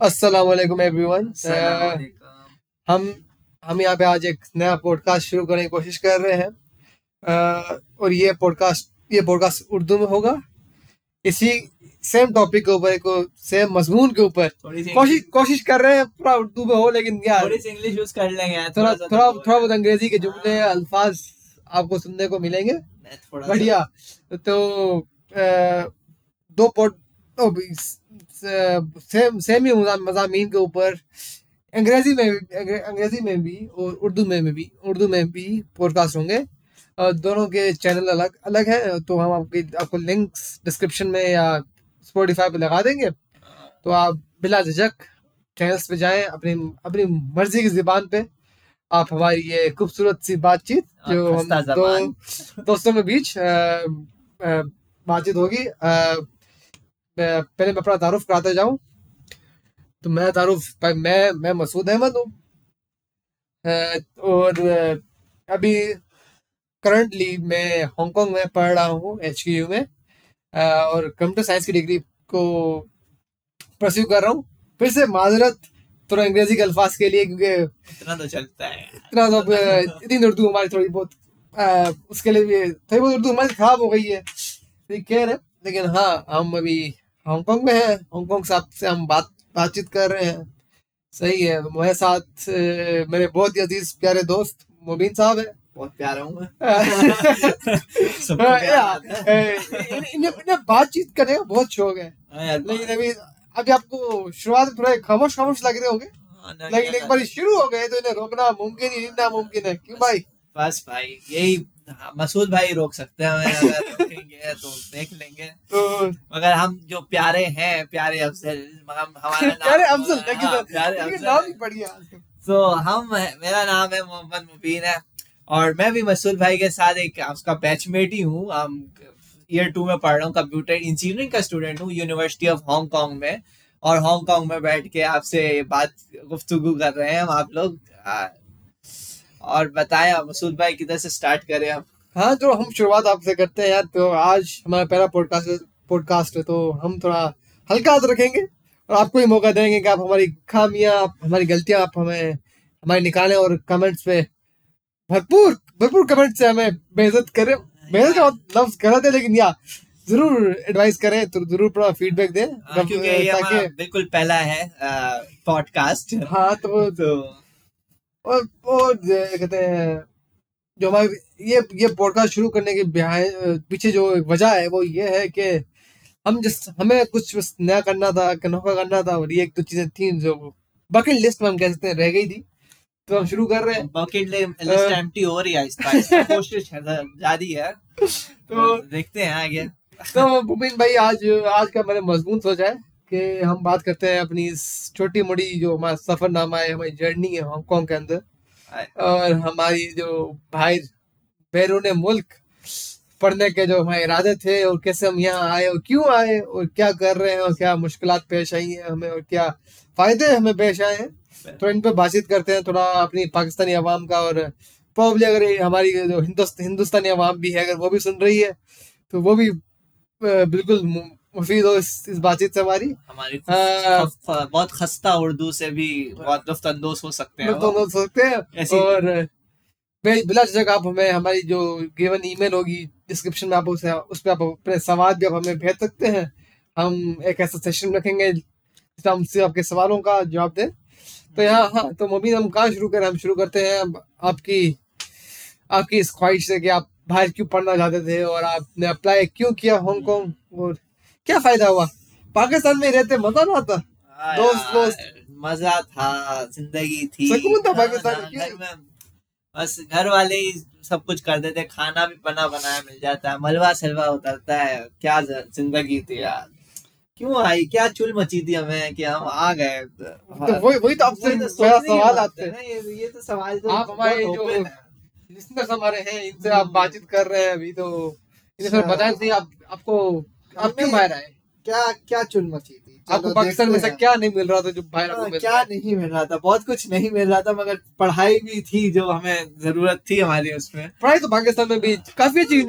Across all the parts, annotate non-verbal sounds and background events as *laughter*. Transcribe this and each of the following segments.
अस्सलाम वालेकुम एवरीवन हम हम यहाँ पे आज एक नया पॉडकास्ट शुरू करने की कोशिश कर रहे हैं। अ, और ये पॉडकास्ट ये पॉडकास्ट उर्दू में होगा। इसी सेम टॉपिक के ऊपर सेम मजमून के ऊपर कोशिश कोशिश कर रहे हैं। पूरा उर्दू में हो लेकिन यार इंग्लिश यूज़ कर लेंगे थोड़ा थोड़ा तो- थोड़ा बहुत अंग्रेज़ी के जुमले अल्फाज आपको सुनने को मिलेंगे। बढ़िया। तो दो पॉड सेम सेम ही मजामीन के ऊपर। अंग्रेज़ी में अंग्रेज़ी में भी और उर्दू में में भी उर्दू में भी पॉडकास्ट होंगे। दोनों के चैनल अलग अलग हैं तो हम आपकी आपको लिंक्स डिस्क्रिप्शन में या स्पॉटिफाई पे लगा देंगे। तो आप बिला झिझक चैनल्स पे जाएँ अपनी अपनी मर्ज़ी की ज़ुबान पे। आप हमारी ये खूबसूरत सी बातचीत जो हम दो दोस्तों के बीच बातचीत होगी। पहले मैं अपना तारुफ कराते जाऊँ। तो मैं तारुफ मैं मैं मसूद अहमद हूँ। और अभी करंटली मैं हांगकांग में पढ़ रहा हूँ एच यू में। और कंप्यूटर साइंस की डिग्री को परस्यू कर रहा हूँ। फिर से माजरत थोड़ा अंग्रेज़ी के अल्फाज के लिए क्योंकि इतना तो चलता है। इतना तो इतनी उर्दू हमारी थोड़ी बहुत उसके लिए भी थोड़ी बहुत उर्दू हमारी खराब हो गई है। ठीक कह रहे लेकिन हाँ हम अभी हांगकांग में है। हांगकांग से आपसे हम बात बातचीत कर रहे हैं। सही है मेरे साथ मेरे बहुत ही अज़ीज़ प्यारे दोस्त मुबीन साहब है। बहुत प्यारा हूँ *laughs* हाँ, इन्हें बातचीत करने का बहुत शौक है। हाँ लेकिन अभी अभी आपको शुरुआत में थोड़े खामोश खामोश लग रहे होंगे। हाँ, लेकिन एक बार शुरू हो गए तो इन्हें रोकना मुमकिन ही नामुमकिन है। क्यों भाई? बस भाई यही हाँ, मसूद भाई रोक सकते हैं हमें अगर रोकेंगे तो देख लेंगे। तो मगर हम जो प्यारे हैं प्यारे अफजल हम हमारा नाम प्यारे हाँ, प्यारे है। ही बढ़िया तो हम मेरा नाम है मोहम्मद मुबीन है और मैं भी मसूद भाई के साथ एक उसका बैचमेट ही हूँ। हम ईयर टू में पढ़ रहा हूँ कंप्यूटर इंजीनियरिंग का स्टूडेंट हूँ यूनिवर्सिटी ऑफ़ हांगकांग में। और हांगकांग में बैठ के आपसे बात गुफ्तगू कर रहे हैं हम आप लोग। आ, और बताएँ आप मसूद भाई किधर से स्टार्ट करें हम हाँ तो हम शुरुआत आपसे करते हैं यार। तो आज हमारा पहला पॉडकास्ट पॉडकास्ट है तो हम थोड़ा हल्का हाथ रखेंगे और आपको ही मौका देंगे कि आप हमारी खामियाँ आप हमारी गलतियाँ आप हमें हमारी निकालें और कमेंट्स पे भरपूर भरपूर कमेंट से हमें बेइज्जत करें। बेइज्जत का लफ्ज गलत है लेकिन या ज़रूर एडवाइस करें तो ज़रूर थोड़ा फीडबैक दें। हाँ, क्योंकि बिल्कुल पहला है पॉडकास्ट हाँ तो तो और और कहते हैं जो हमारे ये ये पॉडकास्ट शुरू करने के पीछे जो वजह है वो ये है कि हम जिस हमें कुछ नया करना था अनोखा करना था और ये एक दो चीज़ें थी जो बकेट लिस्ट में हम कह सकते हैं रह गई थी। तो हम शुरू कर रहे हैं। बकेट लिस्ट एम्प्टी हो रही है इस बार कोशिश है जारी है तो देखते हैं आगे। तो भूपिन भाई आज आज का मैंने मज़बूत सोचा है। कि हम बात करते हैं अपनी इस छोटी मोटी जो हमारा सफरनामा है हमारी जर्नी है हांगकांग के अंदर। और हमारी जो भाई बैरून मुल्क पढ़ने के जो हमारे इरादे थे और कैसे हम यहाँ आए और क्यों आए और क्या कर रहे हैं और क्या मुश्किल पेश आई हैं हमें और क्या फ़ायदे हमें पेश आए हैं। तो इन पर बातचीत करते हैं थोड़ा अपनी पाकिस्तानी अवाम का और प्रॉब्ली अगर हमारी जो हिंदुस्त हिंदुस्तानी अवाम भी है अगर वो भी सुन रही है तो वो भी बिल्कुल मुफीद हो इस, इस बातचीत से हमारी। हमारी हाँ। बहुत खस्ता उर्दू से भी बहुत लुफ्त अंदोज हो सकते हैं। तो वो। सकते हैं। और बिला झिझक आप हमें हमारी जो गिवन ईमेल होगी डिस्क्रिप्शन में आप उसे उस पर आप अपने सवाल भी आप हमें भेज सकते हैं। हम एक ऐसा सेशन रखेंगे जिसमें हम सिर्फ़ आपके सवालों का जवाब दें। तो यहाँ हाँ तो मुबीन हम कहाँ शुरू करें? हम शुरू करते हैं आपकी आपकी इस ख्वाहिश से कि आप बाहर क्यों पढ़ना चाहते थे और आपने अप्लाई क्यों किया हांगकांग और क्या फ़ायदा हुआ? पाकिस्तान में रहते मज़ा ना आता। हाँ दोस्त, दोस्त। मज़ा था ज़िंदगी थी सुकून था हाँ, पाकिस्तान हाँ, बस घर वाले ही सब कुछ कर देते खाना भी बना बनाया मिल जाता है मलबा सलवा उतरता है क्या ज़िंदगी थी यार। क्यों आई क्या चुल मची थी हमें कि हम आ गए। तो वही वही तो आपसे तो सवाल आपसे है ये ये तो सवाल तो आप हमारे जो लिसनर्स हमारे हैं इनसे आप बातचीत कर रहे हैं अभी तो। इन्हें सर अच्छा। बताएँ आप आपको आप क्यों बाहर आए क्या क्या चुल मची थी? आपको पाकिस्तान में से क्या नहीं मिल रहा था जो भाई आपको हाँ, मिल क्या नहीं मिल रहा था बहुत कुछ नहीं मिल रहा था मगर पढ़ाई भी थी जो हमें ज़रूरत थी हमारी उसमें। पढ़ाई तो पाकिस्तान में भी काफ़ी अच्छी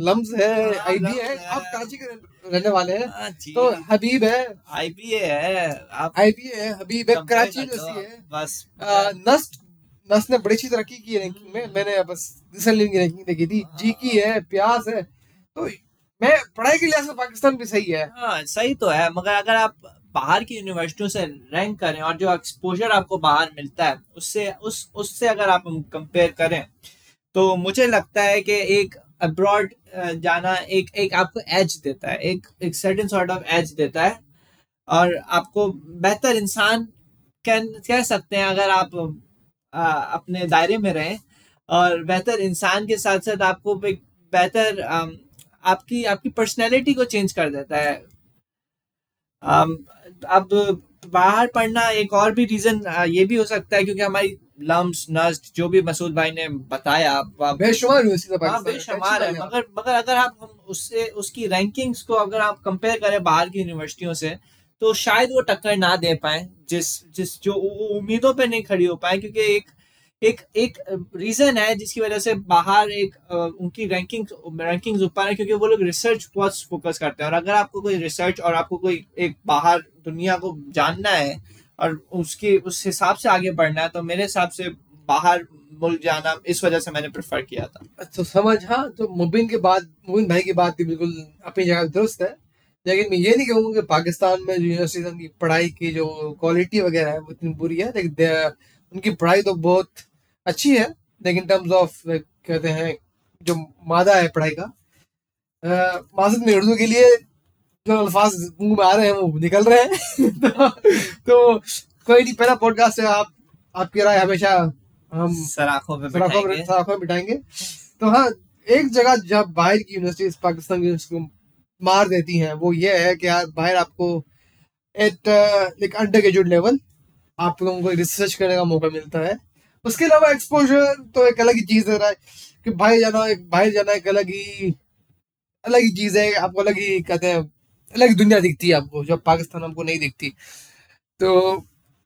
लम्स है हाँ, आईबी है। आप कराची के रहने वाले हैं हाँ तो हबीब है। आईबीए है आप आईबी है हबीब है कराची यूनिवर्सिटी है। बस नस्ट नस्ट ने बड़ी अच्छी तरक्की की रैंकिंग में। मैंने बस रिसेंटली रैंकिंग देखी थी। जी की है प्यास है। तो मैं पढ़ाई के लिहाज से पाकिस्तान भी सही है। हाँ सही तो है मगर अगर आप बाहर की यूनिवर्सिटियों से रैंक करें और जो एक्सपोजर आपको बाहर मिलता है उससे उस उससे अगर आप कंपेयर करें तो मुझे लगता है कि एक अब्रॉड जाना एक एक आपको एज देता है एक एक सर्टेन सॉर्ट ऑफ़ एज देता है। और आपको बेहतर इंसान कह कह सकते हैं अगर आप आ, अपने दायरे में रहें और बेहतर इंसान के साथ साथ आपको एक बेहतर आपकी आपकी पर्सनैलिटी को चेंज कर देता है। अम, अब बाहर पढ़ना एक और भी रीजन ये भी हो सकता है क्योंकि हमारी लम्स नस्ट जो भी मसूद भाई ने बताया बेशुमार है हाँ बेशुमार है। मगर मगर अगर आप हम उससे उसकी रैंकिंग्स को अगर आप कंपेयर करें बाहर की यूनिवर्सिटियों से तो शायद वो टक्कर ना दे पाए जिस जिस जो उम्मीदों पे नहीं खड़ी हो पाए क्योंकि एक एक एक रीजन है जिसकी वजह से बाहर एक उनकी रैंकिंग रैंकिंग्स ऊपर है क्योंकि वो लोग रिसर्च बहुत फोकस करते हैं। और अगर आपको कोई रिसर्च और आपको कोई एक बाहर दुनिया को जानना है और उसकी, उस हिसाब से आगे बढ़ना है तो मेरे हिसाब से बाहर मुल्क जाना इस वजह से मैंने प्रेफर किया था। तो समझ हाँ तो मुबिन के बाद, मुबिन भाई की बात भी बिल्कुल अपनी जगह दुरुस्त है। लेकिन मैं ये नहीं कहूँगा कि पाकिस्तान में यूनिवर्सिटी की पढ़ाई की जो क्वालिटी वगैरह है वो इतनी बुरी है, लेकिन उनकी पढ़ाई तो बहुत अच्छी है लेकिन टर्म्स ऑफ़ कहते हैं जो मादा है पढ़ाई का मासद में उर्दू के लिए जो अल्फाज मुँह में आ रहे हैं वो निकल रहे हैं। *laughs* तो, तो कोई नहीं पहला पॉडकास्ट है आप आपकी राय हमेशा हम सराखों पे सराखों में सराखों में बिठाएँगे। तो हाँ एक जगह जब बाहर की यूनिवर्सिटीज पाकिस्तान की यूनिवर्सिटी को मार देती हैं वो ये है कि यार बाहर आपको at like undergraduate level आप लोगों को रिसर्च करने का मौका मिलता है। उसके अलावा एक्सपोजर तो एक अलग ही चीज़ दे रहा है कि बाहर जाना एक बाहर जाना एक अलग ही अलग ही चीज़ है आपको अलग ही कहते हैं अलग ही दुनिया दिखती है आपको जो पाकिस्तान हमको नहीं दिखती। तो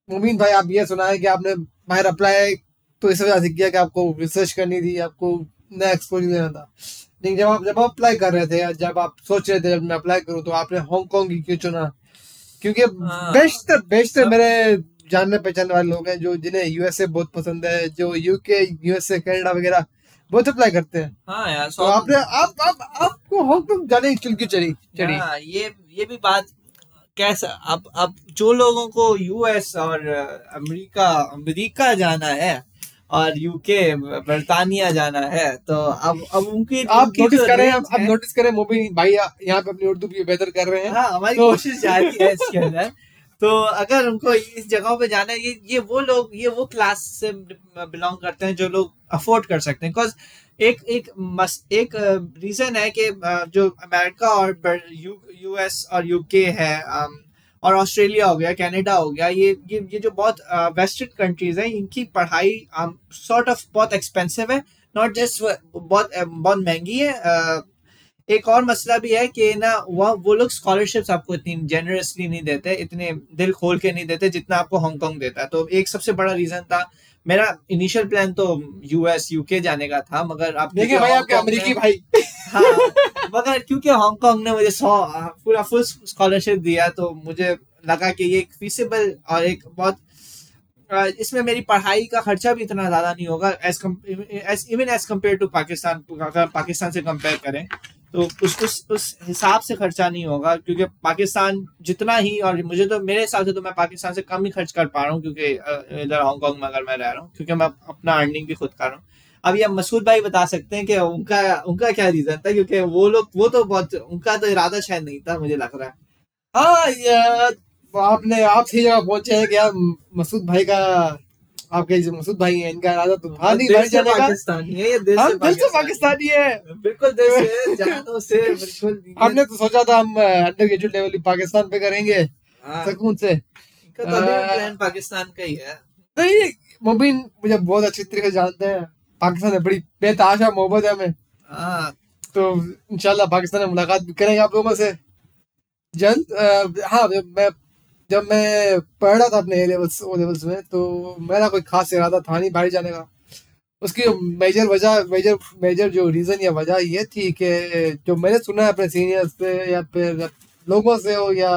मुमीन भाई आप ये सुना है कि आपने बाहर अप्लाई तो इस वजह से किया कि आपको रिसर्च करनी थी आपको नया एक्सपोजर लेना था। लेकिन जब आप जब आप अप्लाई कर रहे थे जब आप सोच रहे थे जब मैं अप्लाई करूँ तो आपने हांगकांग ही क्यों चुना? क्योंकि हाँ। बेशतर बेशतर मेरे जानने पहचानने वाले लोग हैं जो जिन्हें यूएसए बहुत पसंद है जो यूके यूएसए कनाडा वगैरह बहुत अप्लाई करते हैं। हाँ यार तो आपने आप आप आपको हांगकांग जाने की चुल क्यों चढ़ी चढ़ी। हाँ ये ये भी बात कैसा अब अब जो लोगों को यूएस और अमेरिका अमेरिका जाना है और यूके बर्तानिया जाना है तो अब अब उनकी आप नोटिस जो कर रहे आप नोटिस करें मोबिन भाई यहाँ पे अपनी उर्दू भी बेहतर कर रहे हैं हाँ हमारी तो- कोशिश जारी है इसके अंदर। *laughs* तो अगर उनको इस जगहों पे जाना है ये ये वो लोग ये वो क्लास से बिलोंग करते हैं जो लोग अफोर्ड कर सकते हैं। बिकॉज़ एक एक मस, एक रीजन है कि जो अमेरिका और यू यूएस और यूके है और ऑस्ट्रेलिया हो गया कनाडा हो गया ये ये ये जो बहुत वेस्टर्न कंट्रीज़ हैं इनकी पढ़ाई सॉर्ट ऑफ़ बहुत एक्सपेंसिव है। नॉट जस्ट बहुत बहुत महँगी है एक और मसला भी है कि ना वो वो लोग स्कॉलरशिप्स आपको इतनी जेनरसली नहीं देते इतने दिल खोल के नहीं देते जितना आपको हांगकांग देता। है तो एक सबसे बड़ा रीजन था मेरा इनिशियल प्लान तो यूएस यूके जाने का था मगर आप देखिए भाई आपके अमेरिकी भाई। *laughs* हाँ मगर क्योंकि हांगकांग ने मुझे सौ पूरा फुल स्कॉलरशिप दिया तो मुझे लगा कि ये एक फीसेबल और एक बहुत इसमें मेरी पढ़ाई का खर्चा भी इतना ज़्यादा नहीं होगा as even as compare to Pakistan अगर पाकिस्तान से कंपेयर करें तो उस उस उस हिसाब से खर्चा नहीं होगा, क्योंकि पाकिस्तान जितना ही, और मुझे तो मेरे हिसाब से तो मैं पाकिस्तान से कम ही खर्च कर पा रहा हूँ, क्योंकि इधर हांगकांग में अगर मैं रह रहा हूँ, क्योंकि मैं अपना अर्निंग भी खुद कर रहा हूँ। अब ये मसूद भाई बता सकते हैं कि उनका उनका क्या रीजन था, क्योंकि वो लोग, वो तो बहुत, उनका तो इरादा शायद नहीं था, मुझे लग रहा है। हाँ आपने, आप सही जगह पहुँचे हैं कि यार, मसूद भाई का आपके जो मसूद भाई हैं इनका इरादा तो था नहीं बाहर जाने का। पाकिस्तानी है ये दिल हम दिल से पाकिस्तानी है। बिल्कुल दिल से जानो से *laughs* बिल्कुल हमने तो सोचा था हम अंडर ग्रेजुएट लेवल पाकिस्तान पे करेंगे हाँ, सकून से। इनका तो प्लान पाकिस्तान का ही है। नहीं मुबीन मुझे बहुत अच्छी तरीके से जानते हैं। पाकिस्तान में बड़ी बेताशा मोहब्बत है हमें। हाँ। तो इंशाल्लाह पाकिस्तान में मुलाकात भी करेंगे आप लोगों से। जल्द हाँ मैं जब मैं पढ़ रहा था अपने लेवल्स ओ लेवल्स में तो मेरा कोई खास इरादा था नहीं बाहर जाने का। उसकी मेजर वजह मेजर मेजर जो रीज़न या वजह ये थी कि जो मैंने सुना है अपने सीनियर्स से या फिर लोगों से हो या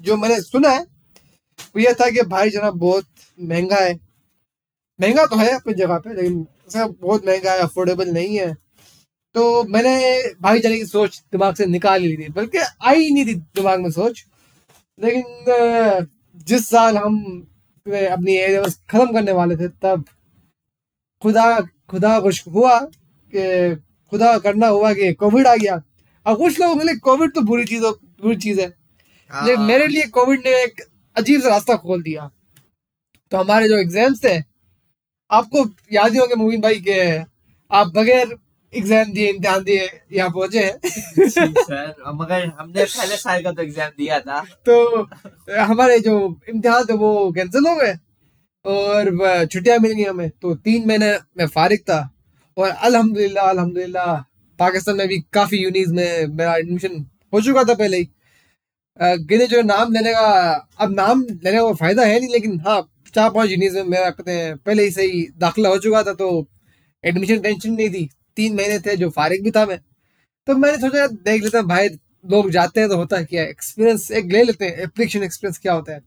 जो मैंने सुना है, वो यह था कि भाई जाना बहुत महँगा है। महँगा तो है अपनी जगह पे, लेकिन उसका बहुत महँगा है अफोर्डेबल नहीं है। तो मैंने भाई जाने की सोच दिमाग से निकाल ली थी बल्कि आई नहीं थी दिमाग में सोच। लेकिन जिस साल हम अपनी खत्म करने वाले थे तब खुदा खुदा कुछ हुआ कि खुदा करना हुआ कि कोविड आ गया। अब कुछ लोगों के लिए कोविड तो बुरी चीज़ बुरी चीज़ है। लेकिन हाँ। मेरे लिए कोविड ने एक अजीब सा रास्ता खोल दिया। तो हमारे जो एग्ज़ाम्स थे आपको याद ही होंगे मुबीन भाई के आप बगैर एग्ज़ाम दिए इम्तिहान दिए यहाँ पहुँचे हैं मगर हमने पहले साल का तो एग्ज़ाम दिया था तो हमारे जो इम्तिहान थे वो कैंसिल हो गए। और छुट्टियाँ मिल गई हमें। तो तीन महीने में फारिग था। और अल्हम्दुलिल्लाह अल्हम्दुलिल्लाह पाकिस्तान में भी काफ़ी यूनिज में मेरा एडमिशन हो चुका था पहले ही। गिने जो नाम लेने का अब नाम लेने का फ़ायदा है नहीं लेकिन हाँ चार पाँच यूनिज में मेरा कहते हैं पहले ही सही दाखिला हो चुका था तो एडमिशन टेंशन नहीं थी। तीन महीने थे जो फारिग भी था मैं। तो मैंने सोचा देख लेते हैं भाई लोग जाते हैं तो होता है क्या एक्सपीरियंस एक ले लेते हैं एप्लीकेशन एक्सपीरियंस क्या होता है।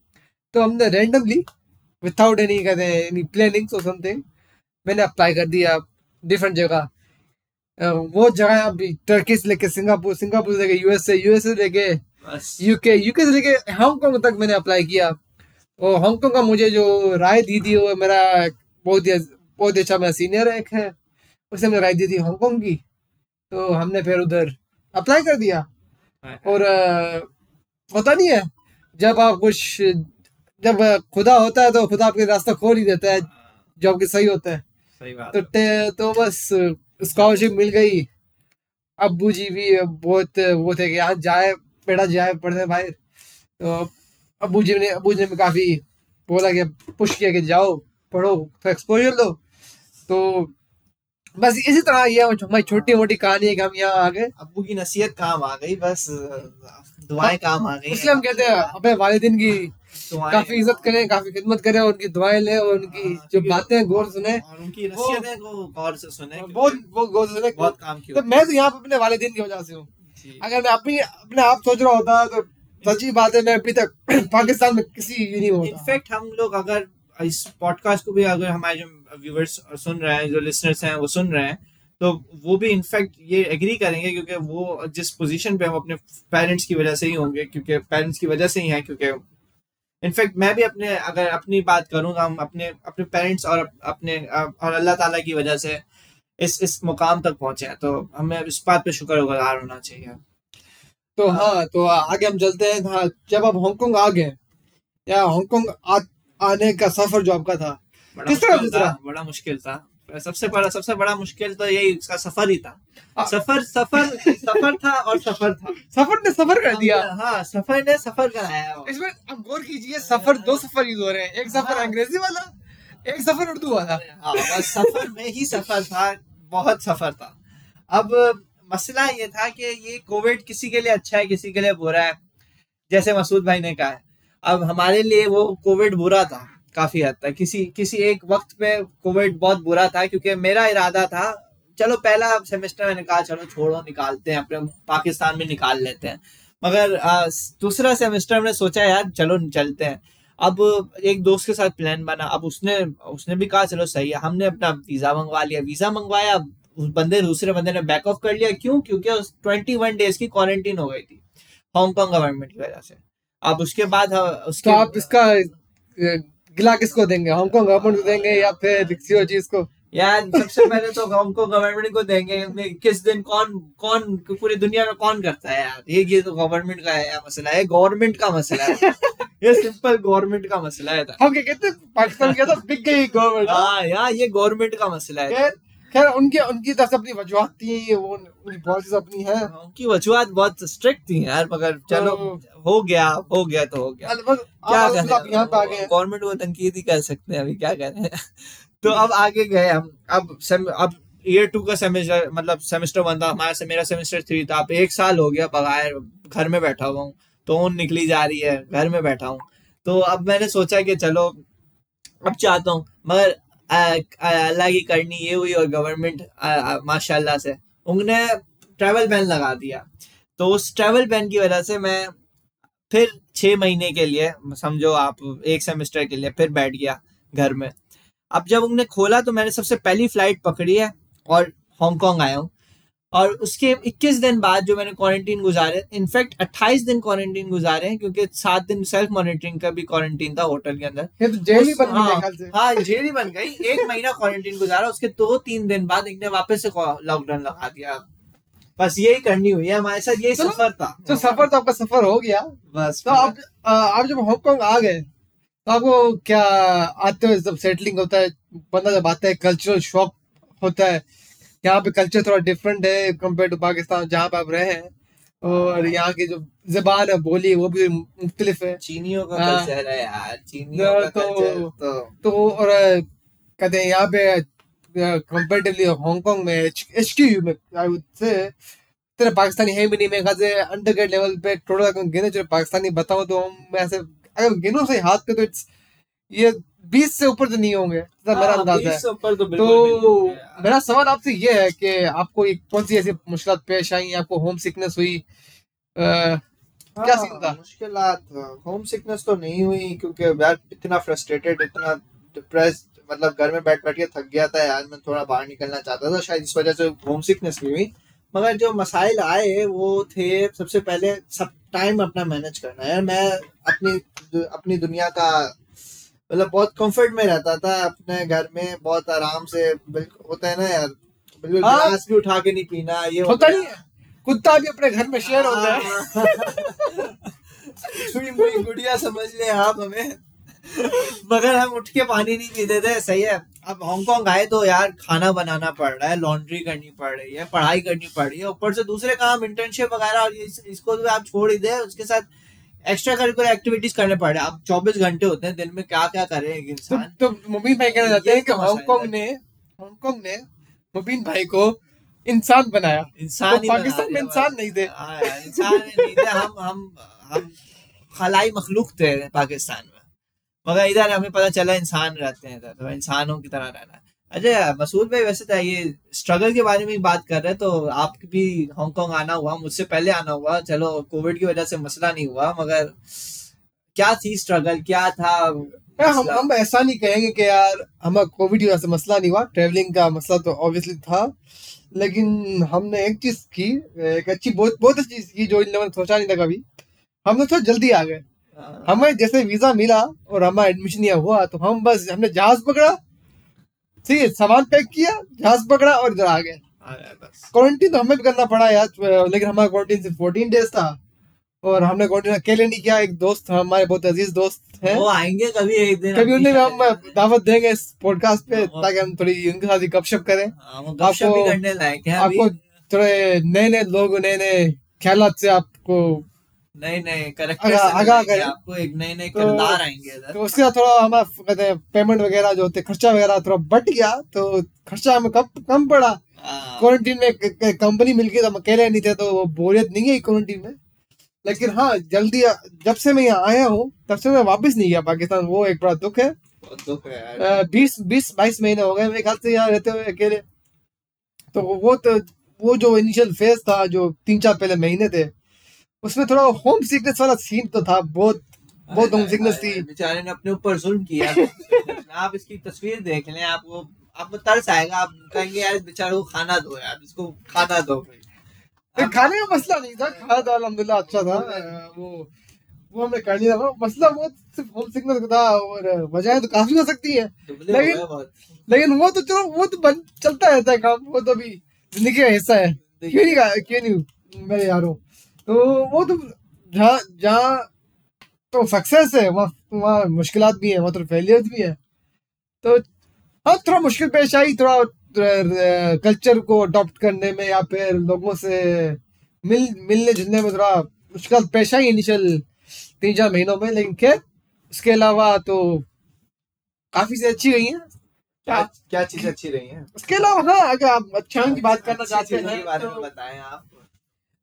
तो हमने रैंडमली विदाउट एनी कहते हैं एनी प्लानिंग और समथिंग मैंने अप्लाई कर दिया डिफरेंट जगह। वो जगह अभी टर्की से लेके सिंगापुर सिंगापुर से लेके यूएस से यूएस से लेके यूके यूके से लेके हांगकांग तक मैंने अप्लाई किया। और हांगकॉन्ग का मुझे जो राय दी थी वो मेरा बहुत ही बहुत अच्छा मेरा सीनियर एक है। उसने मुझे राय दी थी हांगकॉन्ग की तो हमने फिर उधर अप्लाई कर दिया। और होता नहीं है जब आप कुछ जब खुदा होता है तो खुदा आपके रास्ता खोल ही देता है जो आपके सही होता है। सही बात तो तो बस स्कॉलरशिप मिल गई। अबू जी भी बहुत वो थे कि यहाँ जाए बेटा जाए पढ़ने बाहर। तो अबू जी ने अबू जी ने काफ़ी बोला कि पुश किया कि जाओ पढ़ो तो एक्सपोजर लो। तो बस इसी तरह ये छोटी मोटी कहानी है कि हम यहाँ आ गए। अबू की नसीहत काम आ गई बस दुआएँ काम आ गई इसलिए हम कहते हैं अपने वालिदिन की काफ़ी इज़्ज़त करें काफ़ी खिदमत करें उनकी दुआएँ लें और उनकी हाँ, जो बातें गौर सुने। उनकी नसीहतें को गौर से सुने बहुत बहुत गौर से सुने। बहुत काम किया तो मैं तो यहाँ पे अपने वालिदिन की वजह से हूँ। अगर मैं अपनी अपने आप सोच रहा होता तो सच्ची बात है मैं अभी तक *clears throat* पाकिस्तान में किसी नहीं होता। इनफैक्ट हम लोग अगर इस पॉडकास्ट को भी अगर हमारे जो व्यूवर्स सुन रहे हैं जो लिसनर्स हैं वो सुन रहे हैं। तो वो भी इनफैक्ट ये एग्री करेंगे क्योंकि वो जिस पोजीशन पे हम अपने पेरेंट्स की वजह से ही होंगे क्योंकि पेरेंट्स की वजह से ही हैं क्योंकि इनफैक्ट मैं भी अपने अगर अपनी बात करूँगा हम अपने अपने पेरेंट्स और अपने और अल्लाह ताला की वजह से इस इस मुकाम तक पहुँचे हैं। तो हमें इस बात पे शुक्रगुजार होना चाहिए। तो हाँ तो आगे हम चलते हैं। हाँ जब आप हांगकांग आ गए या हांगकांग आने का सफ़र जो आपका था किस तरह बड़ा मुश्किल था। सबसे बड़ा सबसे बड़ा मुश्किल तो यही इसका सफ़र ही था। आ, सफ़र सफ़र सफ़र था और सफ़र था। सफ़र ने सफ़र कर दिया। हाँ सफ़र ने सफ़र कराया इसमें अब गौर कीजिए सफ़र दो सफ़र यूज़ हो रहे हैं। एक सफ़र हाँ। अंग्रेज़ी वाला एक सफ़र उर्दू वाला। हाँ सफ़र में ही सफ़र था बहुत सफ़र था। अब मसला ये था कि ये कोविड किसी के लिए अच्छा है किसी के लिए बुरा है। जैसे मसूद भाई ने कहा है अब हमारे लिए वो कोविड बुरा था। काफ़ी हद तक। किसी किसी एक वक्त में कोविड बहुत बुरा था, क्योंकि मेरा इरादा था, चलो पहला सेमेस्टर मैंने कहा, चलो छोड़ो, निकालते हैं, अपने पाकिस्तान में निकाल लेते हैं। मगर दूसरा सेमेस्टर में सोचा, यार, चलो चलते हैं। अब एक दोस्त के साथ प्लान बना, अब उसने उसने भी कहा, चलो सही है, हमने अपना वीज़ा मंगवा लिया। वीज़ा मंगवाया, उस बंदे, दूसरे बंदे ने बैक ऑफ़ कर लिया। क्यों? क्योंकि उस ट्वेंटी वन डेज़ की क्वारंटीन हो गई थी हांगकांग गवर्नमेंट की वजह से। अब उसके बाद, उसके तो आप इसका गिला किसको देंगे? हांगकांग गवर्नमेंट को देंगे या फिर को? यार सबसे पहले तो हांगकांग गवर्नमेंट को देंगे। किस दिन कौन कौन पूरी दुनिया में कौन करता है यार? ये ये तो गवर्नमेंट का है मसला है। गवर्नमेंट का मसला है। ये सिंपल गवर्नमेंट का मसला है हम कहते पाकिस्तान के तो बिक गई गवर्नमेंट हाँ यार ये गवर्नमेंट का मसला है। खैर उनकी उनकी तरफ़ से अपनी वजूहत थी वो उनकी पॉलिसीज़ अपनी है। हाँ, उनकी वजूहत बहुत स्ट्रिक्ट थी यार मगर चलो तो, हो गया हो गया तो हो गया। क्या करें गवर्नमेंट को तनकीद ही कर सकते हैं अभी क्या करें *laughs* तो अब आगे गए हम। अब सेम, अब ईयर टू का सेमेस्टर मतलब सेमेस्टर वन था हमारा से मेरा सेमेस्टर थ्री था। अब एक साल हो गया बगैर घर में बैठा हुआ हूँ। तो ऊन निकली जा रही है घर में बैठा हूँ। तो अब मैंने सोचा कि चलो अब चाहता हूँ मगर अल्लाह की करनी ये हुई और गवर्नमेंट माशाल्लाह से। उन्होंने ट्रैवल बैन लगा दिया। तो उस ट्रैवल बैन की वजह से मैं फिर छः महीने के लिए, समझो आप एक सेमेस्टर के लिए फिर बैठ गया घर में। अब जब उन्होंने खोला तो मैंने सबसे पहली फ़्लाइट पकड़ी है और हांगकॉन्ग आया हूँ। और उसके 21 दिन बाद जो मैंने क्वारंटीन गुजारे इनफैक्ट 28 दिन क्वारंटीन गुजारे हैं क्योंकि सात दिन सेल्फ मॉनिटरिंग का भी क्वारंटीन था होटल के अंदर। ये तो जेल ही बन हाँ, गई हाँ जेल ही बन गई। एक महीना क्वारंटीन गुजारा उसके दो तीन दिन बाद इनने वापस से लॉकडाउन लगा दिया। बस यही करनी हुई है हमारे साथ यही तो, सफ़र था। तो सफ़र तो आपका सफ़र हो गया। बस तो आप आप जब हांगकांग आ गए तो आपको क्या आते हुए जब सेटलिंग होता है? बंदा जब आता है कल्चरल शॉक होता है यहाँ पे कल्चर थोड़ा डिफरेंट है कंपेयर टू पाकिस्तान जहाँ पे आप रहे हैं। और यहाँ की जो जबान है बोली वो भी मुख्तलिफ़ है। चीनियों का कल्चर है यार चीनियों का तो, कल्चर तो। तो और कहते हैं यहाँ पे कंपेरेटिवली हांगकांग में एच क्यू में आई वुड से तेरे पाकिस्तानी है भी नहीं मैं कहते अंडर ग्रेड लेवल पे टोटल गिने जो पाकिस्तानी बताऊँ तो हम ऐसे अगर गिनो से हाथ पे तो इट्स ये बीस से ऊपर तो नहीं होंगे तो मेरा हाँ, अंदाज़ा है। तो, तो मेरा सवाल आपसे ये है कि आपको एक कौन सी ऐसी मुश्किल पेश आई आपको होम सिकनेस हुई? आ, हाँ, क्या सीन था? मुश्किल होम सिकनेस तो नहीं हुई क्योंकि यार इतना फ्रस्ट्रेटेड इतना डिप्रेस्ड मतलब घर में बैठ बैठ के थक गया था यार मैं थोड़ा बाहर निकलना चाहता था शायद इस वजह से होम सिकनेस भी हुई। मगर जो मसाइल आए वो थे सबसे पहले सब टाइम अपना मैनेज करना। है मैं अपनी अपनी दुनिया का मतलब बहुत कंफर्ट में रहता था अपने घर में बहुत आराम से बिल्कुल होता है ना यार बिल्कुल हाँ। गिलास भी उठा के नहीं पीना ये होता नहीं कुत्ता भी अपने घर में शेयर होता है। *laughs* मुई गुड़िया समझ ले आप हमें। मगर हम उठ के पानी नहीं पीते थे सही है। अब हांगकांग आए तो यार खाना बनाना पड़ रहा है लॉन्ड्री करनी पड़ रही है पढ़ाई करनी पड़ रही है ऊपर से दूसरे काम इंटर्नशिप वगैरह और इसको तो आप छोड़ ही दे उसके साथ एक्स्ट्रा करिकुलर एक्टिविटीज़ करने पड़ रहे अब चौबीस घंटे होते हैं दिन में क्या क्या करे एक इंसान? तो, तो मुबीन भाई कहना चाहते हैं कि हांगकांग ने हांगकांग ने मुबीन भाई को इंसान बनाया। इंसान तो पाकिस्तान में इंसान नहीं थे। हाँ इंसान नहीं थे। हम हम हम खलाई मखलूक थे पाकिस्तान में। मगर इधर हमें पता चला इंसान रहते हैं तो इंसानों की तरह रहना है। अच्छा मसूद भाई वैसे तो ये स्ट्रगल के बारे में बात कर रहे हैं तो आप भी हांगकांग आना हुआ मुझसे पहले आना हुआ। चलो कोविड की वजह से मसला नहीं हुआ मगर क्या थी स्ट्रगल क्या था हम हम ऐसा नहीं कहेंगे कि यार हमें कोविड की वजह से मसला नहीं हुआ। ट्रेवलिंग का मसला तो ऑब्वियसली था लेकिन हमने एक चीज़ की एक अच्छी बहुत बहुत अच्छी चीज़ की जो इन लोगों ने सोचा नहीं था कभी। हम लोग थोड़ा जल्दी आ गए। हाँ। हमें जैसे वीज़ा मिला और हमारा एडमिशन यहाँ हुआ तो हम बस हमने जहाज़ पकड़ा ठीक है सामान पैक किया जहाज़ पकड़ा और इधर आ गए। क्वारंटीन तो हमें भी करना पड़ा यार लेकिन हमारा क्वारंटीन सिर्फ़ फोर्टीन डेज़ था और हमने क्वारंटीन अकेले नहीं किया एक दोस्त हमारे बहुत अज़ीज़ दोस्त हैं। वो आएँगे कभी एक दिन कभी उन्हें हम दावत देंगे इस पॉडकास्ट पे हाँ, ताकि हम थोड़ी उनके साथ ही गपशप करें। हाँ, आपको थोड़े नए नए लोग नए नए ख्याल से आपको नए नए करेक्टर आपको एक नए नए तो किरदार आएँगे इधर। तो उसके साथ थोड़ा हमारा कहते हैं पेमेंट वगैरह जो होते खर्चा वगैरह थोड़ा बढ़ गया तो खर्चा हमें कम कम पड़ा। क्वारंटीन हाँ। में कंपनी मिल गई तो हम अकेले नहीं थे तो वो बोरियत नहीं है क्वारंटीन में। लेकिन हाँ जल्दी जब से मैं यहाँ आया हूँ तब से मैं वापस नहीं गया पाकिस्तान वो एक बड़ा दुख है। बीस बीस बाईस महीने हो गए मेरे ख्याल से यहाँ रहते हुए अकेले। तो वो तो वो जो इनिशियल फ़ेज़ था जो तीन चार पहले महीने थे उसमें थोड़ा होम सिकनेस वाला सीन तो था बहुत बहुत होम सिकनेस थी। बेचारे ने अपने ऊपर जुल्म किया। आप इसकी तस्वीर देख लें आपको आपको तरस आएगा आप कहेंगे यार बेचारे को खाना दो यार इसको खाना दो। खाने का मसला नहीं था खाना तो अलहमदुल्ला अच्छा था वो वो हमने कर लिया था मसला वो सिर्फ़ होम सिकनेस का था और वजह तो काफ़ी हो सकती है। लेकिन लेकिन वो तो चलो वो तो बन चलता रहता है काम वो तो अभी ज़िंदगी का हिस्सा है। क्यों नहीं क्यों नहीं मेरे यारों? तो वो तो जहाँ जहाँ तो सक्सेस है वहाँ वहाँ मुश्किल भी है वहाँ तो फेलियर भी है। तो हाँ थोड़ा मुश्किल पेश आई थोड़ा कल्चर को अडॉप्ट करने में या फिर लोगों से मिल मिलने जुलने में थोड़ा मुश्किल पेश आई इनिशियल तीन चार महीनों में लेकिन खैर उसके अलावा तो काफ़ी से अच्छी गई है। क्या क्या चीज़ अच्छी रही है? उसके अलावा हाँ अगर आप अच्छा की बात करना चाहते हैं तो, बताएँ आप।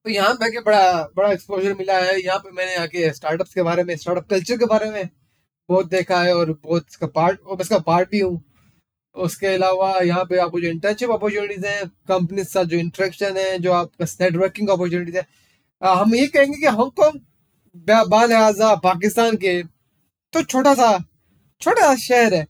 तो यहाँ पे आके बड़ा बड़ा एक्सपोजर मिला है। यहाँ पे मैंने आके स्टार्टअप्स के बारे में स्टार्टअप कल्चर के बारे में बहुत देखा है और बहुत इसका पार्ट और इसका पार्ट भी हूँ। उसके अलावा यहाँ पे आपको जो इंटर्नशिप अपॉर्चुनिटीज़ हैं कंपनी के साथ जो इंटरेक्शन है जो आपका नेटवर्किंग अपॉर्चुनिटीज़ है। आ, हम ये कहेंगे कि हांगकॉन्ग बालिहाजा पाकिस्तान के तो छोटा सा छोटा सा शहर है।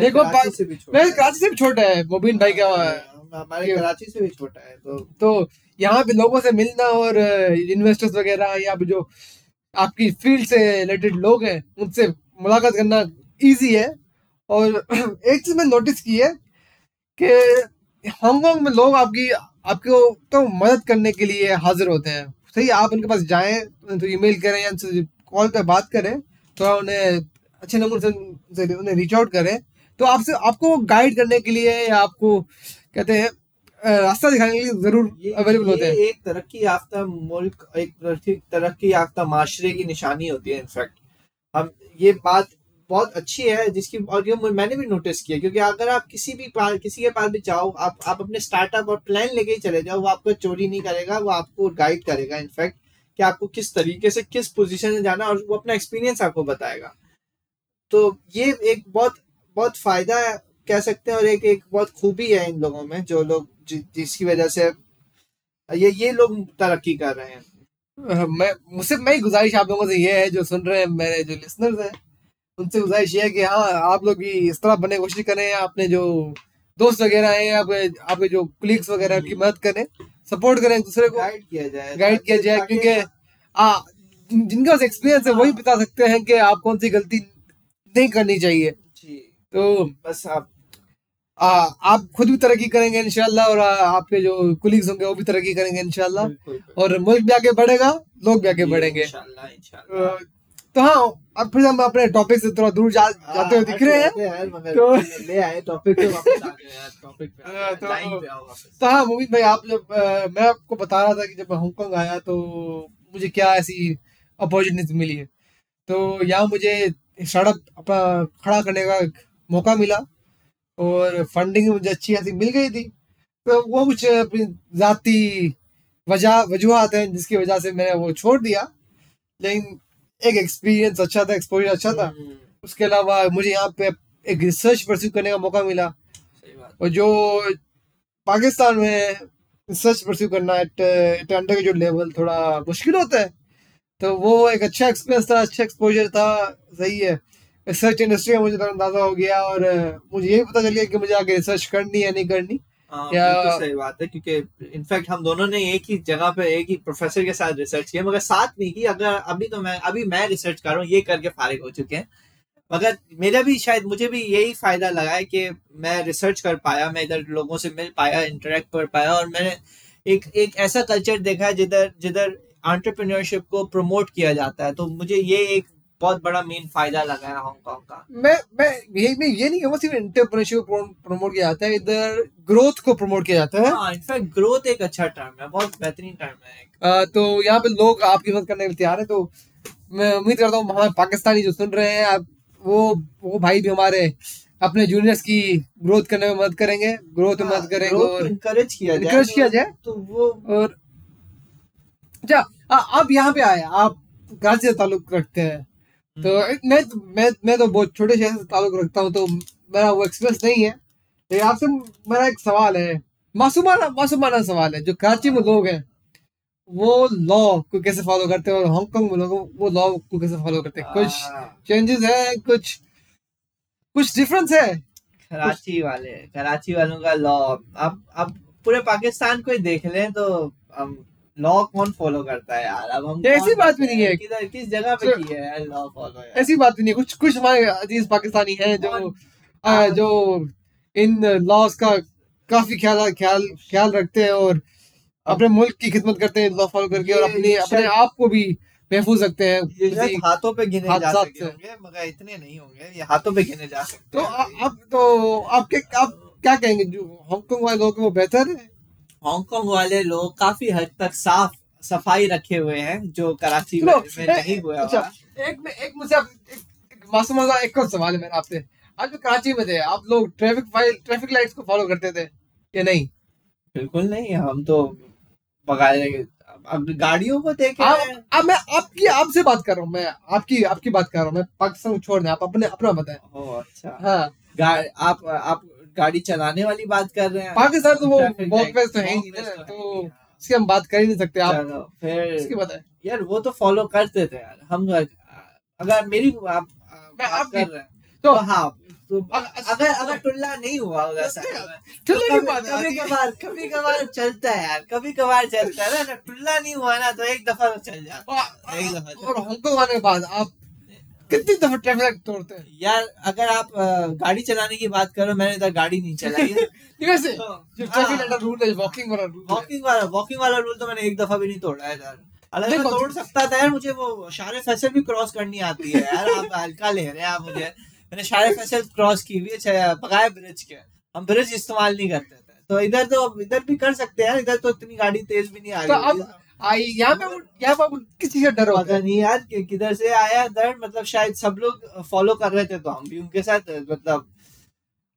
देखो कराची से भी छोटा मैं है। कराची से भी छोटा है। मुबीन भाई का हाँ, हमारे कराची से भी छोटा है तो तो यहाँ पे लोगों से मिलना और इन्वेस्टर्स वगैरह या जो आपकी फ़ील्ड से रिलेटेड लोग हैं उनसे मुलाकात करना इजी है। और *clears throat* एक चीज़ मैं नोटिस की है कि हांगकांग में लोग आपकी आपको तो मदद करने के लिए हाजिर होते हैं। सही आप उनके पास जाएँ तो ईमेल करें या उनसे कॉल पर बात करें तो उन्हें अच्छे नंबर से उन्हें रीच आउट करें। तो आपसे आपको गाइड करने के लिए या आपको कहते हैं रास्ता दिखाने के लिए ज़रूर अवेलेबल होते हैं। एक तरक्की याफ्ता मुल्क एक तरक्की याफ्ता माशरे की निशानी होती है इनफैक्ट हम ये बात बहुत अच्छी है जिसकी और ये मैंने भी नोटिस किया क्योंकि अगर आप किसी भी पास किसी के पास भी जाओ आप आप अपने स्टार्टअप और प्लान लेके ही चले जाओ वो आपको चोरी नहीं करेगा वो आपको गाइड करेगा इनफैक्ट कि आपको किस तरीके से किस पोजीशन में जाना और वो अपना एक्सपीरियंस आपको बताएगा। तो ये एक बहुत बहुत फ़ायदा है कह सकते हैं और एक एक बहुत खूबी है इन लोगों में जो लोग जि, जिसकी वजह से ये ये लोग तरक्की कर रहे हैं। मैं मुझसे मैं गुजारिश आप लोगों से ये है जो सुन रहे हैं मेरे जो लिसनर्स हैं उनसे गुजारिश ये है कि हाँ आप लोग भी इस तरह बनने की कोशिश करें अपने जो दोस्त वगैरह हैं आपके आपके जो कुलीग्स वगैरह हैं, उनकी मदद करें सपोर्ट करें एक दूसरे को गाइड किया जाए गाइड किया जाए क्योंकि आ, जिन- एक्सपीरियंस है वही बता सकते हैं कि आप कौन सी गलती नहीं करनी चाहिए। जी। तो बस आप आ, आप खुद भी तरक्की करेंगे इनशाला और आ, आपके जो कुलीग्स होंगे वो भी तरक्की करेंगे बिल्कुल। और मुल्क भी आगे बढ़ेगा लोग भी आगे बढ़ेंगे। तो हाँ अब फिर हम अपने टॉपिक से थोड़ा दूर जा, जाते हुए दिख रहे हैं। हैं तो- ले आए टॉपिक हाँ, तो- तो हाँ मोमिन भाई आप जब मैं आपको बता रहा था कि जब मैं हांगकांग आया तो मुझे क्या ऐसी अपॉर्चुनिटी मिली है? तो यहाँ मुझे स्टार्टअप अपना खड़ा करने का मौका मिला। और फंडिंग मुझे अच्छी खासी मिल गई थी। तो वो कुछ अपनी जाती वजह वजूहत हैं जिसकी वजह से मैंने वो छोड़ दिया। लेकिन एक एक्सपीरियंस अच्छा था एक्सपोजर अच्छा था। हम्म, उसके अलावा मुझे यहाँ पे एक रिसर्च परस्यू करने का मौका मिला। और जो पाकिस्तान में रिसर्च परस्यू करना एट एट अंडर के जो लेवल थोड़ा मुश्किल होता है तो वो एक अच्छा एक्सपीरियंस था अच्छा एक्सपोजर था सही है। रिसर्च इंडस्ट्री का मुझे थोड़ा अंदाज़ा हो गया और मुझे ये पता चल गया कि मुझे आगे रिसर्च करनी है नहीं करनी। हाँ या- बिल्कुल सही बात है क्योंकि इनफैक्ट हम दोनों ने एक ही जगह पे एक ही प्रोफेसर के साथ रिसर्च किया मगर साथ नहीं की अगर अभी तो मैं अभी मैं रिसर्च कर रहा हूँ ये करके फारिग हो चुके हैं। मगर मेरा भी शायद मुझे भी यही फ़ायदा लगा है कि मैं रिसर्च कर पाया मैं इधर लोगों से मिल पाया इंटरेक्ट कर पाया और मैंने एक एक ऐसा कल्चर देखा है जिधर जिधर एंटरप्रेन्योरशिप को प्रमोट किया जाता है। तो मुझे ये एक बहुत बड़ा मेन फ़ायदा लगा है हांगकांग का। मैं मैं ये मैं ये नहीं कहूँगा सिर्फ़ एंटरप्रेन्योरशिप प्रमोट किया जाता है इधर ग्रोथ को प्रमोट किया जाता है। हाँ इनफैक्ट ग्रोथ एक अच्छा टर्म है बहुत बेहतरीन टर्म है तो यहाँ पे लोग आपकी मदद करने के लिए तैयार है तो मैं उम्मीद करता हूँ हमारे पाकिस्तानी जो सुन रहे हैं आप वो वो भाई भी हमारे अपने जूनियर्स की ग्रोथ करने में मदद करेंगे ग्रोथ में मदद करेंगे और इनकरेज किया जाए। encourage किया जाए। तो वो और अच्छा आप यहाँ पे आए आप कराची से ताल्लुक रखते हैं? तो हम्म। मैं मैं मैं तो बहुत छोटे शहर से ताल्लुक रखता हूँ तो मेरा वो एक्सपीरियंस नहीं है। लेकिन आपसे मेरा एक सवाल है मासूमाना मासूमाना सवाल है जो कराची में लोग हैं वो लॉ को कैसे फॉलो करते हैं और हांगकांग में लोग वो लॉ को कैसे फॉलो करते हैं? कुछ हाँ, चेंजेस है कुछ कुछ डिफरेंस है? कराची वाले कराची वालों का लॉ अब अब पूरे पाकिस्तान को ही देख लें तो हम लॉ कौन फॉलो करता है यार? अब हम ऐसी बात भी नहीं है। किधर किस जगह पे की है लॉ फॉलो ऐसी बात भी नहीं है। कुछ कुछ हमारे अज़ीज़ पाकिस्तानी हैं जो आ, जो इन लॉज का काफ़ी ख्याल ख्याल ख्याल रखते हैं और अपने मुल्क की खिदमत करते हैं लॉ फॉलो करके और अपने अपने आप को भी महफूज रखते हैं। ये हाथों पे गिने जा हादसात सके होंगे मगर इतने नहीं होंगे। ये हाथों पे गिने जा सकते तो हैं। आ- आप तो आप क्या आप क्या कहेंगे? जो हांगकांग वाले लोग वो बेहतर है? हांगकांग वाले लोग काफ़ी हद तक साफ़ सफ़ाई रखे हुए हैं जो कराची में, में नहीं हुआ अच्छा एक में एक एक मासूम सा एक और सवाल है मेरा आपसे। आज में कराची में थे आप लोग ट्रैफ़िक फ़ाइल ट्रैफ़िक लाइट्स को फॉलो करते थे या नहीं? बिल्कुल नहीं हम तो बगैर अब गाड़ियों को देखे आप, अब मैं आपकी आपसे बात कर रहा हूँ मैं आपकी आपकी बात कर रहा हूँ मैं पाकिस्तान को छोड़ दें आप अपने अपना बताएँ। ओ अच्छा। हाँ। आप आप गाड़ी चलाने वाली बात कर रहे हैं। पाकिस्तान तो वो Traffic वॉकवेज तो है ही ना तो है तो ही, हाँ। इसकी हम बात कर ही नहीं सकते आप फिर इसकी बताएँ यार वो तो फॉलो करते थे यार। हम अगर मेरी आप आपकी- कर रहे हैं तो- तो हाँ तो अगर- अगर टुल्ला नहीं हुआ उधर से कभी है। कभार कभी कभार चलता है यार कभी कभार चलता है। ना टुल्ला नहीं हुआ ना तो एक दफ़ा तो चल जाता दफ़ा और हांगकांग आने के बाद आप कितनी दफ़ा ट्रैफ़िक तोड़ते हैं? यार अगर आप गाड़ी चलाने की बात करो मैंने इधर गाड़ी नहीं चलाई है। *laughs* वैसे तो, जो हाँ, ट्रैफ़िक अंडर रूल है वॉकिंग वाला रूल वॉकिंग वाला वॉकिंग वाला रूल तो मैंने एक दफ़ा भी नहीं तोड़ा है यार। हालाँकि मैं तोड़ सकता था यार मुझे वो शारे फैसल भी क्रॉस करनी आती है यार। आप हल्का ले रहे हैं आप मुझे। मैंने शारे फैसल क्रॉस की हुई है बगाए ब्रिज के। हम ब्रिज इस्तेमाल नहीं करते थे। तो इधर तो इधर भी कर सकते हैं इधर तो इतनी गाड़ी तेज भी नहीं आ तो रही आई यहाँ पे यहाँ पे किस का डर होता नहीं यार किधर से आया डर मतलब शायद सब लोग फॉलो कर रहे थे तो हम भी उनके साथ मतलब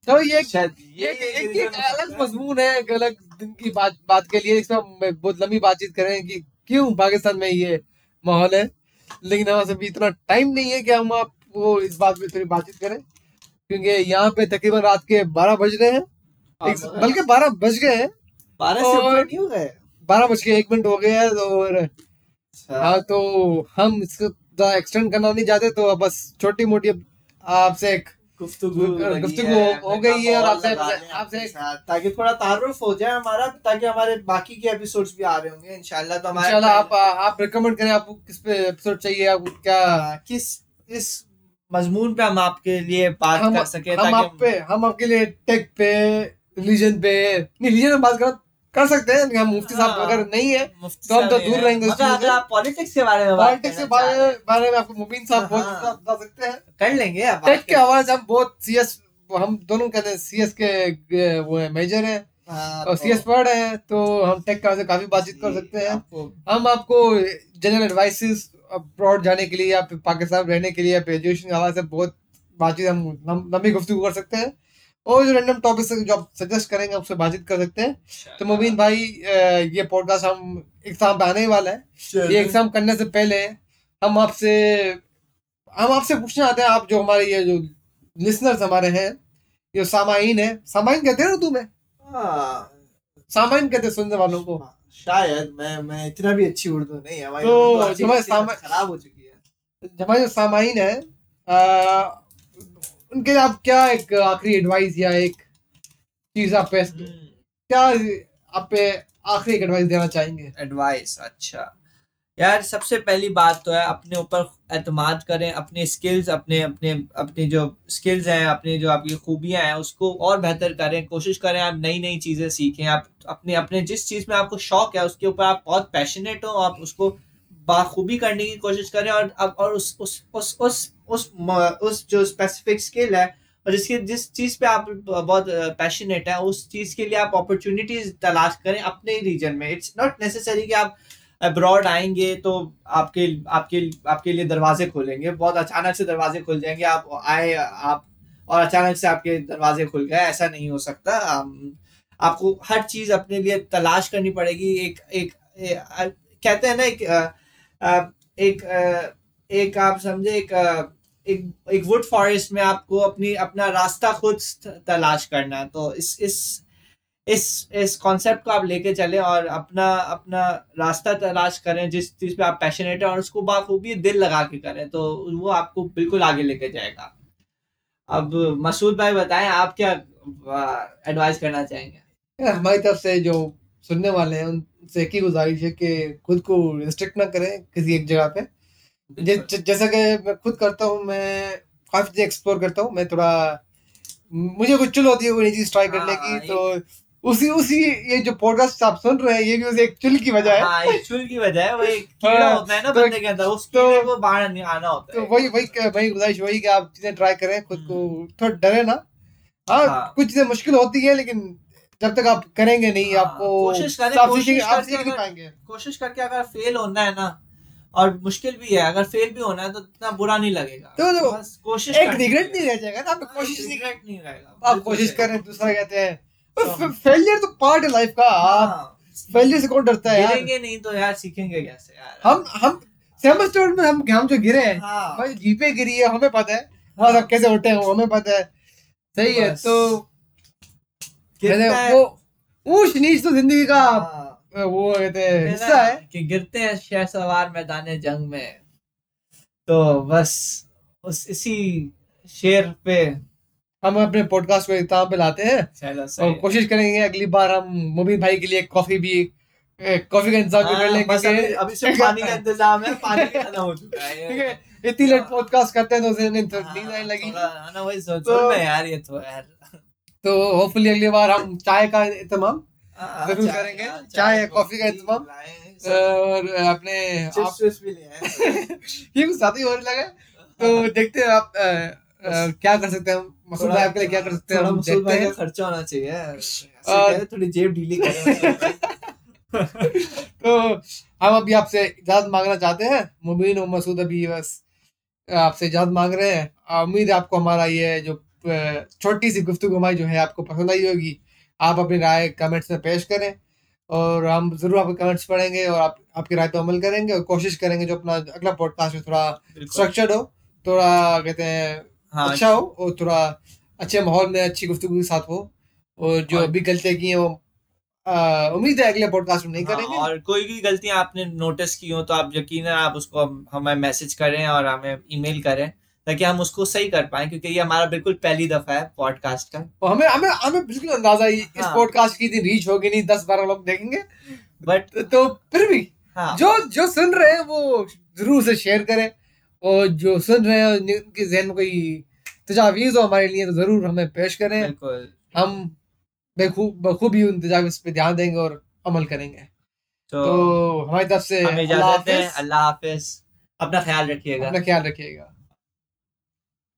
तो ये शायद ये ये एक, ये एक अलग मजमून है एक अलग दिन की बात बात के लिए इसमें बहुत लंबी बातचीत करें कि क्यों पाकिस्तान में ये माहौल है? लेकिन हमारे भी इतना टाइम नहीं है कि हम आपको इस बात पे थोड़ी बातचीत करें क्योंकि यहाँ पे तकरीबन रात के बारह बज रहे हैं। बल्कि बारह बज गए हैं। बारह से हो गए बारह बज के एक मिनट हो गया है और हाँ तो हम इसको ज़्यादा एक्सटेंड करना नहीं चाहते तो बस छोटी मोटी आपसे एक गुफ्तगू गुफ्तगू है, गई है और आपसे- आपसे- ताकि थोड़ा तारुफ हो जाए हमारा ताकि हमारे बाकी के एपिसोड्स भी आ रहे होंगे इंशाल्लाह तो हमारे इंशाल्लाह आप आप रिकमेंड करें आपको किस पे एपिसोड चाहिए आपको क्या किस इस मजमून पे हम आपके लिए बात कर सके हम आप पे हम आपके लिए टेक पे रिलीजन पे नहीं रिलीजन में बात कर कर सकते हैं हम मुफ्ती साहब हाँ। अगर नहीं है तो हम तो दूर रहेंगे आप पॉलिटिक्स के बारे में पॉलिटिक्स के बारे बारे में आपको मुबीन साहब बहुत हाँ। बता सकते हैं। हैं, कर लेंगे टेक के से हम बहुत सीएस हम दोनों कहते हैं सीएस के वो है मेजर हैं। हाँ, और सीएस पढ़ रहे हैं तो हम टेक के से काफ़ी बातचीत कर सकते हैं। हम आपको जनरल एडवाइसेस अब्रॉड जाने के लिए या पाकिस्तान रहने के लिए या फिर एजुकेशन के हवाले से बहुत बातचीत हम लंबी गुफ्तु कर सकते हैं। और जो रैंडम टॉपिक जो आप सजेस्ट करेंगे उससे बातचीत कर सकते हैं। तो मुबीन भाई ये पॉडकास्ट हम एग्ज़ाम पे आने ही वाला है। ये एग्ज़ाम करने से पहले हम आपसे हम आपसे पूछना चाहते हैं आप जो हमारे ये जो लिसनर्स हमारे हैं जो सामाइन है। सामाइन कहते हैं ना तुम्हें? हाँ, सामाइन कहते हैं सुनने वालों को। शायद मैं मैं इतना भी अच्छी उर्दू नहीं है हमारी तो अच्छी- अच्छी खराब हो चुकी है। हमारे जो सामाइन है अ, उनके लिए आप क्या एक आखिरी एडवाइस या एक चीज़ आप पे क्या आप पे आखिरी एक एडवाइस देना चाहेंगे? एडवाइस अच्छा। यार सबसे पहली बात तो है अपने ऊपर एतमाद करें अपने स्किल्स अपने अपने अपनी जो स्किल्स हैं अपनी जो आपकी खूबियाँ हैं उसको और बेहतर करें कोशिश करें आप नई नई चीज़ें सीखें। आप अपने अपने जिस चीज़ में आपको शौक है उसके ऊपर आप बहुत पैशनेट हो आप उसको बाखूबी करने की कोशिश करें और अब और उस उस उस उस उस उस जो स्पेसिफिक स्किल है और जिसकी जिस चीज़ पे आप बहुत पैशनेट है उस चीज़ के लिए आप अपॉर्चुनिटीज़ तलाश करें अपने रीजन में। इट्स नॉट नेसेसरी कि आप अब्रॉड आएँगे तो आपके आपके आपके लिए दरवाजे खोलेंगे। बहुत अचानक से दरवाजे खुल जाएँगे आप आए आप और अचानक से आपके दरवाजे खुल गए ऐसा नहीं हो सकता। आपको हर चीज़ अपने लिए तलाश करनी पड़ेगी। एक एक, ए- अ, कहते हैं ना एक एक एक आप समझे, एक एक एक वुड फॉरेस्ट में आपको अपनी, अपना रास्ता खुद तलाश करना है। तो इस इस इस इस कॉन्सेप्ट को आप लेके चले और अपना अपना रास्ता तलाश करें जिस चीज़ पे आप पैशनेट है और उसको बाखूबी दिल लगा के करें तो वो आपको बिल्कुल आगे लेके जाएगा। अब मसूद भाई बताएँ, आप क्या एडवाइस करना चाहेंगे? हमारी तरफ़ से जो सुनने वाले हैं उनसे एक ही गुजारिश है कि खुद को रिस्ट्रिक्ट ना करें किसी एक जगह पे। जैसा कि मैं खुद करता हूँ मैं काफ़ी चीज़ें एक्सप्लोर करता हूँ मैं थोड़ा मुझे कुछ चुल होती है कोई चीज़ ट्राई करने हाँ, की तो उसी उसी ये जो पॉडकास्ट आप सुन रहे हैं ये भी उसे एक चुल की वजह है। हाँ एक *laughs* चुल की वजह है वो एक कीड़ा हाँ, होता है ना तो- बंदे के अंदर उस तो- को बाहर नहीं आना होता तो वही वही वही गुजारिश वही कि आप चीज़ें ट्राई करें खुद को थोड़ा डरे ना। हाँ हाँ। कुछ चीज़ें मुश्किल होती है लेकिन जब तक आप करेंगे नहीं हाँ, आपको कोशिश करें, आप कोशिश आप करके अगर- पाएँगे। कोशिश करके अगर फेल होना है ना और मुश्किल भी है अगर फेल भी होना है तो इतना बुरा नहीं लगेगा। तो- तो बस कोशिश एक रिग्रेट नहीं रह जाएगा ना आप कोशिश रिग्रेट नहीं रहेगा। आप कोशिश। करें दूसरा कहते हैं। तो- फेलियर तो पार्ट है लाइफ का आप हाँ, फेलियर से कौन डरता है यार? गिरेंगे नहीं तो यार सीखेंगे कैसे यार? हम हम सेमेस्टर में हम हम जो गिरे हैं हाँ। भाई जीपे गिरी है हमें पता है। सब कैसे उठे हैं हमें पता है। सही है तो कहते वो ऊंच नीच तो ज़िंदगी का हाँ, वो कहते हैं हिस्सा है। कि गिरते हैं शह सवार मैदान जंग में। तो बस उस इसी शेर पे हम अपने पॉडकास्ट को इख्ताम पे लाते हैं और कोशिश करेंगे अगली बार हम मुबीन भाई के लिए कॉफ़ी भी कॉफ़ी का इंतज़ाम कर हाँ, लेंगे अभी अभी सिर्फ़ पानी का इंतज़ाम है पानी खत्म हो चुका है। ठीक है इतनी लेट पॉडकास्ट करते हैं तो उसे नींद हाँ, आने लगी। ना वही सोच तो- में यार ये तो यार तो होपफुली अगली बार हम चाय का इंतज़ाम हाँ, ज़रूर करेंगे। हाँ, चाय या कॉफ़ी का सब और अपने आप- भी *laughs* ये कुछ ज़्यादा ही होने लगा तो देखते हैं आप क्या कर सकते हैं हम? मसूद भाई आपके लिए क्या कर सकते हैं हम देखते हैं। खर्चा होना चाहिए। और- थोड़ी जेब ढीली करें *laughs* तो हम अभी आपसे इजाज़त मांगना चाहते हैं। मुबीन और मसूद अभी बस आपसे इजाज़त मांग रहे हैं। उम्मीद है आपको हमारा ये जो छोटी सी गुफ्तगू हमारी जो है आपको पसंद आई होगी। आप अपनी राय कमेंट्स में पेश करें और हम ज़रूर आपके कमेंट्स पढ़ेंगे और आप आपकी राय पे अमल करेंगे और कोशिश करेंगे जो अपना अगला पॉडकास्ट में थोड़ा स्ट्रक्चर्ड हो थोड़ा कहते हैं हाँ अच्छा हो और थोड़ा अच्छे माहौल में अच्छी गुफ्तु के साथ हो और जो और- अभी गलतियाँ की हैं वो उम्मीद है अगले पॉडकास्ट में नहीं हाँ, करेंगे। और कोई भी गलतियाँ आपने नोटिस की हो तो आप यकीन आप उसको हमें मैसेज करें और हमें ईमेल करें। ताकि हम उसको सही कर पाए क्योंकि ये हमारा बिल्कुल पहली दफ़ा है पॉडकास्ट का। और हमें हमें हमें बिल्कुल अंदाज़ा ही हाँ। इस। पॉडकास्ट की इतनी रीच होगी नहीं दस बारह लोग देखेंगे। बट तो- तो फिर भी हाँ। जो जो सुन रहे हैं वो ज़रूर से शेयर करें और जो सुन रहे हैं उनके जहन में कोई तजावीज़ हो हमारे लिए तो ज़रूर हमें पेश करें। बिल्कुल। हम बेखूब बखूबी उन तजावीज़ पे ध्यान देंगे और अमल करेंगे। तो तो हमारी तरफ़ से अल्लाह हाफिज। अपना ख्याल रखिएगा। अपना ख्याल रखिएगा।